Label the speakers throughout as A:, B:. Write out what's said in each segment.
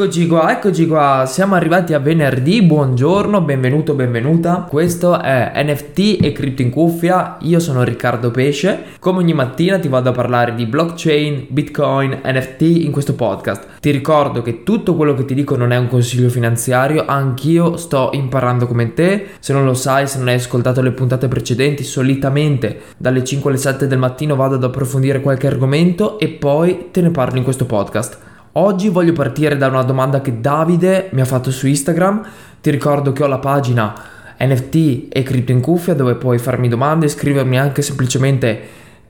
A: Eccoci qua, eccoci qua, siamo arrivati a venerdì, buongiorno, benvenuto, benvenuta. Questo è NFT e Cripto in cuffia, io sono Riccardo Pesce. Come ogni mattina ti vado a parlare di blockchain, bitcoin, NFT in questo podcast. Ti ricordo che tutto quello che ti dico non è un consiglio finanziario, anch'io sto imparando come te. Se non lo sai, se non hai ascoltato le puntate precedenti, solitamente dalle 5 alle 7 del mattino vado ad approfondire qualche argomento e poi te ne parlo in questo podcast. Oggi voglio partire da una domanda che Davide mi ha fatto su Instagram. Ti ricordo che ho la pagina NFT e Crypto in cuffia dove puoi farmi domande e scrivermi anche semplicemente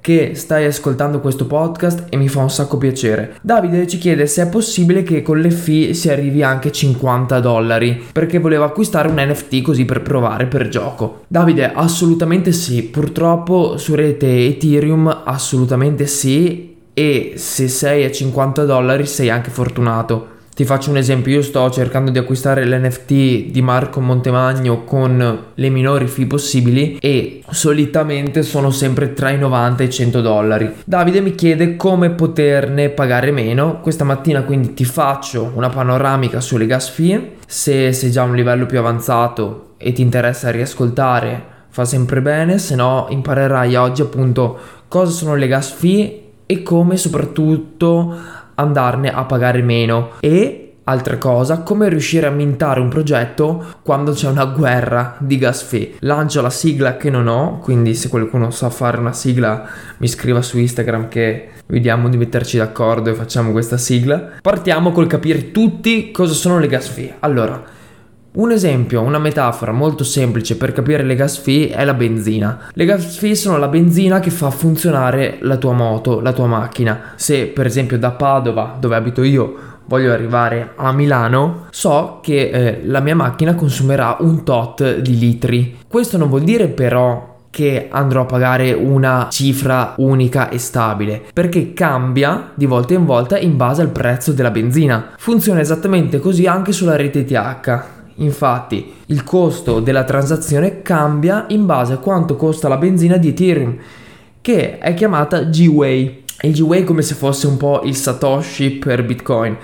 A: che stai ascoltando questo podcast e mi fa un sacco piacere. Davide ci chiede se è possibile che con le fee si arrivi anche a 50 dollari perché voleva acquistare un NFT così per provare per gioco. Davide, assolutamente sì. Purtroppo su rete Ethereum assolutamente sì e se sei a 50 dollari sei anche fortunato. Ti faccio un esempio, io sto cercando di acquistare l'NFT di Marco Montemagno con le minori fee possibili e solitamente sono sempre tra i 90 e i 100 dollari. Davide mi chiede come poterne pagare meno, questa mattina quindi ti faccio una panoramica sulle gas fee, se sei già a un livello più avanzato e ti interessa riascoltare fa sempre bene, se no imparerai oggi appunto cosa sono le gas fee e come soprattutto andarne a pagare meno e Altra cosa, come riuscire a mintare un progetto quando c'è una guerra di gas fee. Lancio la sigla che non ho, quindi se qualcuno sa fare una sigla mi scriva su Instagram che vediamo di metterci d'accordo e facciamo questa sigla. Partiamo col capire tutti cosa sono le gas fee. Allora, un esempio, una metafora molto semplice per capire le gas fee è la benzina. Le gas fee sono la benzina che fa funzionare la tua moto, la tua macchina. Se per esempio da Padova, dove abito io, voglio arrivare a Milano, so che eh, la mia macchina consumerà un tot di litri. Questo non vuol dire però che andrò a pagare una cifra unica e stabile perché cambia di volta in volta in base al prezzo della benzina. Funziona esattamente così anche sulla rete TH. Infatti, il costo della transazione cambia in base a quanto costa la benzina di Ethereum, che è chiamata G-Way. Il G-Way è come se fosse un po' il Satoshi per Bitcoin,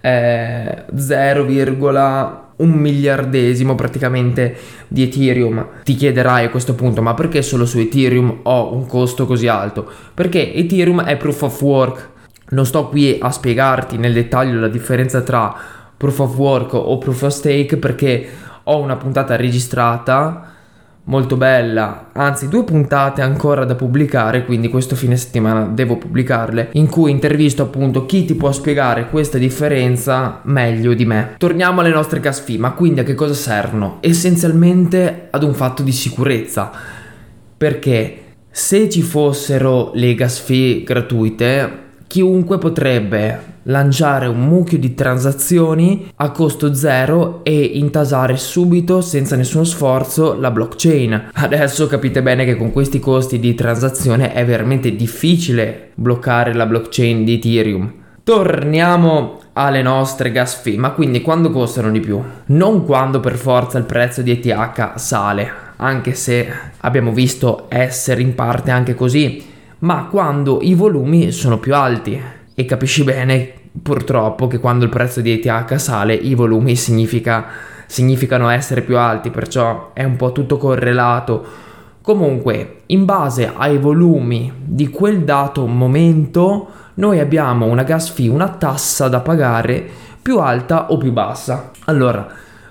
A: è 0,1 miliardesimo praticamente di Ethereum. Ti chiederai a questo punto, ma perché solo su Ethereum ho un costo così alto? Perché Ethereum è proof of work. Non sto qui a spiegarti nel dettaglio la differenza tra proof of work o proof of stake perché ho una puntata registrata molto bella, anzi due puntate ancora da pubblicare, quindi questo fine settimana devo pubblicarle, in cui intervisto appunto chi ti può spiegare questa differenza meglio di me. Torniamo alle nostre gas fee, ma quindi a che cosa servono? Essenzialmente ad un fatto di sicurezza, perché se ci fossero le gas fee gratuite, chiunque potrebbe lanciare un mucchio di transazioni a costo zero e intasare subito senza nessuno sforzo la blockchain. Adesso capite bene che con questi costi di transazione è veramente difficile bloccare la blockchain di Ethereum. Torniamo alle nostre gas fee, ma quindi quando costano di più? Non quando per forza il prezzo di ETH sale, anche se abbiamo visto essere in parte anche così, ma quando i volumi sono più alti e capisci bene purtroppo che quando il prezzo di ETH sale i volumi significa, significano essere più alti, perciò è un po' tutto correlato. Comunque, in base ai volumi di quel dato momento, noi abbiamo una gas fee, una tassa da pagare più alta o più bassa. Allora,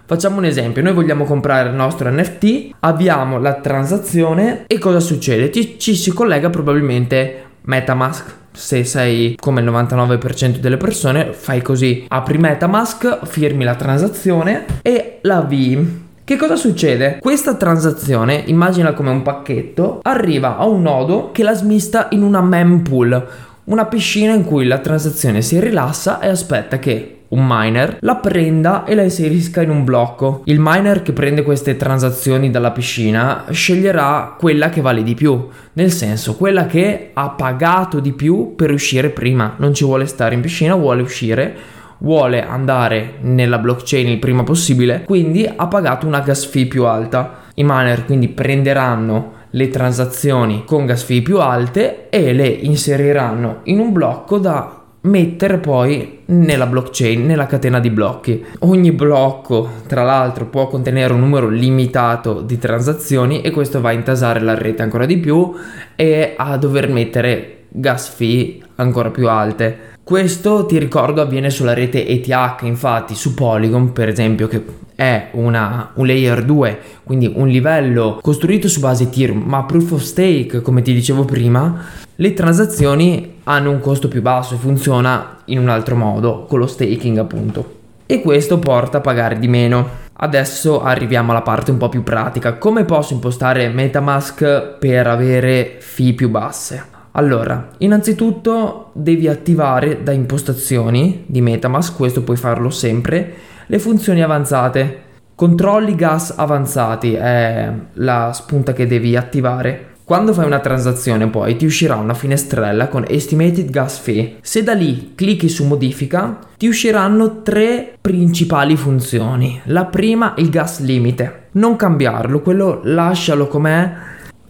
A: facciamo un esempio, noi vogliamo comprare il nostro NFT, abbiamo la transazione e cosa succede? Ci, ci si collega probabilmente Metamask se sei come il 99% delle persone, fai così: apri Metamask, firmi la transazione e la avvii. Che cosa succede? Questa transazione, immagina come un pacchetto, arriva a un nodo che la smista in una mempool, una piscina in cui la transazione si rilassa e aspetta che un miner la prenda e la inserisca in un blocco. Il miner che prende queste transazioni dalla piscina sceglierà quella che vale di più, nel senso quella che ha pagato di più per uscire prima, non ci vuole stare in piscina, vuole uscire vuole andare nella blockchain il prima possibile, quindi ha pagato una gas fee più alta. I miner quindi prenderanno le transazioni con gas fee più alte e le inseriranno in un blocco da mettere poi nella blockchain, nella catena di blocchi. Ogni blocco, tra l'altro, può contenere un numero limitato di transazioni e questo va a intasare la rete ancora di più e a dover mettere gas fee ancora più alte. Questo ti ricordo avviene sulla rete ETH, infatti su Polygon per esempio che è una, un layer 2, quindi un livello costruito su base Ethereum, ma proof of stake come ti dicevo prima, le transazioni hanno un costo più basso e funziona in un altro modo, con lo staking appunto. E questo porta a pagare di meno. Adesso arriviamo alla parte un po' più pratica. Come posso impostare Metamask per avere fee più basse? Allora, innanzitutto devi attivare da impostazioni di Metamask, questo puoi farlo sempre, le funzioni avanzate. Controlli gas avanzati è la spunta che devi attivare. Quando fai una transazione poi ti uscirà una finestrella con Estimated Gas Fee. Se da lì clicchi su modifica ti usciranno tre principali funzioni. La prima il gas limite. Non cambiarlo, quello lascialo com'è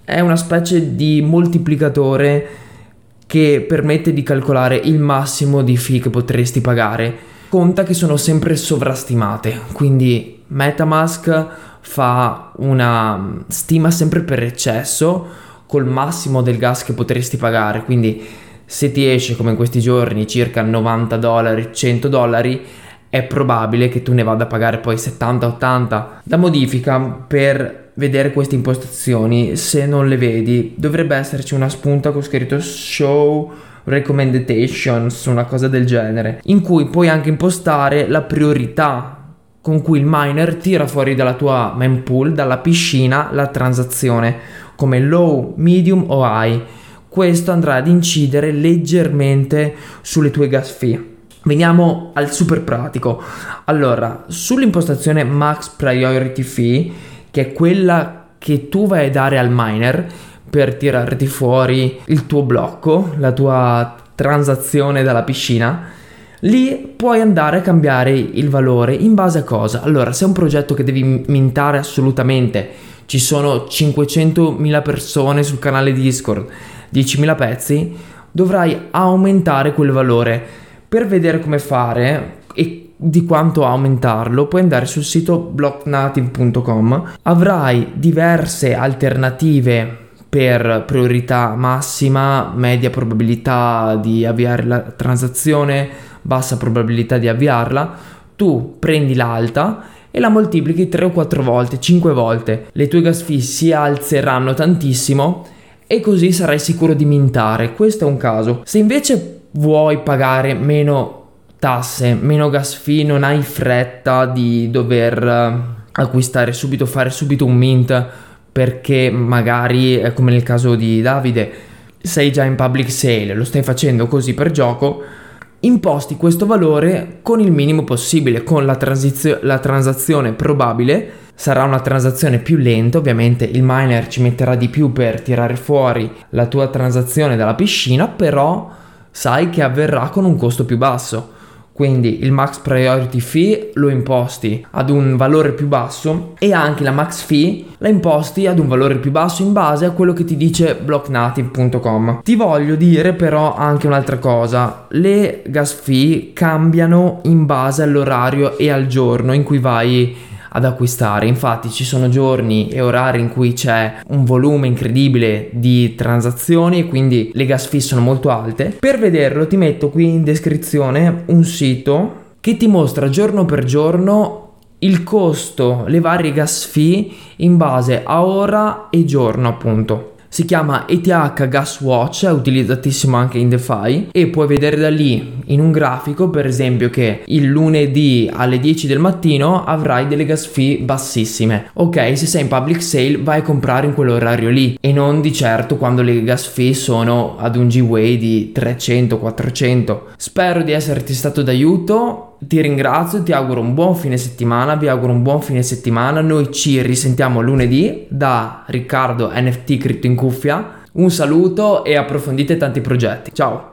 A: è una specie di moltiplicatore che permette di calcolare il massimo di fee che potresti pagare. Conta che sono sempre sovrastimate, quindi Metamask fa una stima sempre per eccesso col massimo del gas che potresti pagare, quindi se ti esce come in questi giorni circa 90 dollari, 100 dollari, è probabile che tu ne vada a pagare poi 70-80 da modifica per vedere queste impostazioni, se non le vedi, dovrebbe esserci una spunta con scritto show recommendations, una cosa del genere, in cui puoi anche impostare la priorità con cui il miner tira fuori dalla tua mempool, dalla piscina, la transazione, come low, medium o high. Questo andrà ad incidere leggermente sulle tue gas fee. Veniamo al super pratico. Allora, sull'impostazione max priority fee che è quella che tu vai a dare al miner per tirarti fuori il tuo blocco, la tua transazione dalla piscina, lì puoi andare a cambiare il valore in base a cosa? Allora, se è un progetto che devi mintare assolutamente, ci sono 500.000 persone sul canale Discord, 10.000 pezzi, dovrai aumentare quel valore. Per vedere come fare e di quanto aumentarlo, puoi andare sul sito blocknative.com. Avrai diverse alternative per priorità massima, media probabilità di avviare la transazione, bassa probabilità di avviarla. Tu prendi l'alta e la moltiplichi 3 o 4 volte, 5 volte. Le tue gas fee si alzeranno tantissimo e così sarai sicuro di mintare. Questo è un caso. Se invece vuoi pagare meno tasse, meno gas fee, non hai fretta di dover eh, acquistare subito, fare subito un mint perché magari, come nel caso di Davide, sei già in public sale, lo stai facendo così per gioco, imposti questo valore con il minimo possibile, con la, transizio- la transazione probabile. Sarà una transazione più lenta, ovviamente il miner ci metterà di più per tirare fuori la tua transazione dalla piscina, però sai che avverrà con un costo più basso. Quindi il max priority fee lo imposti ad un valore più basso e anche la max fee la imposti ad un valore più basso in base a quello che ti dice blocknative.com. Ti voglio dire però anche un'altra cosa, le gas fee cambiano in base all'orario e al giorno in cui vai ad acquistare. Infatti ci sono giorni e orari in cui c'è un volume incredibile di transazioni e quindi le gas fee sono molto alte. Per vederlo ti metto qui in descrizione un sito che ti mostra giorno per giorno il costo, le varie gas fee in base a ora e giorno appunto si chiama ETH Gas Watch, è utilizzatissimo anche in DeFi e puoi vedere da lì in un grafico per esempio che il lunedì alle 10 del mattino avrai delle gas fee bassissime. Ok, se sei in public sale vai a comprare in quell'orario lì e non di certo quando le gas fee sono ad un G-Way di 300-400. Spero di esserti stato d'aiuto ti ringrazio, ti auguro un buon fine settimana, vi auguro un buon fine settimana. Noi ci risentiamo lunedì da Riccardo NFT Crypto in cuffia. Un saluto e approfondite tanti progetti. Ciao!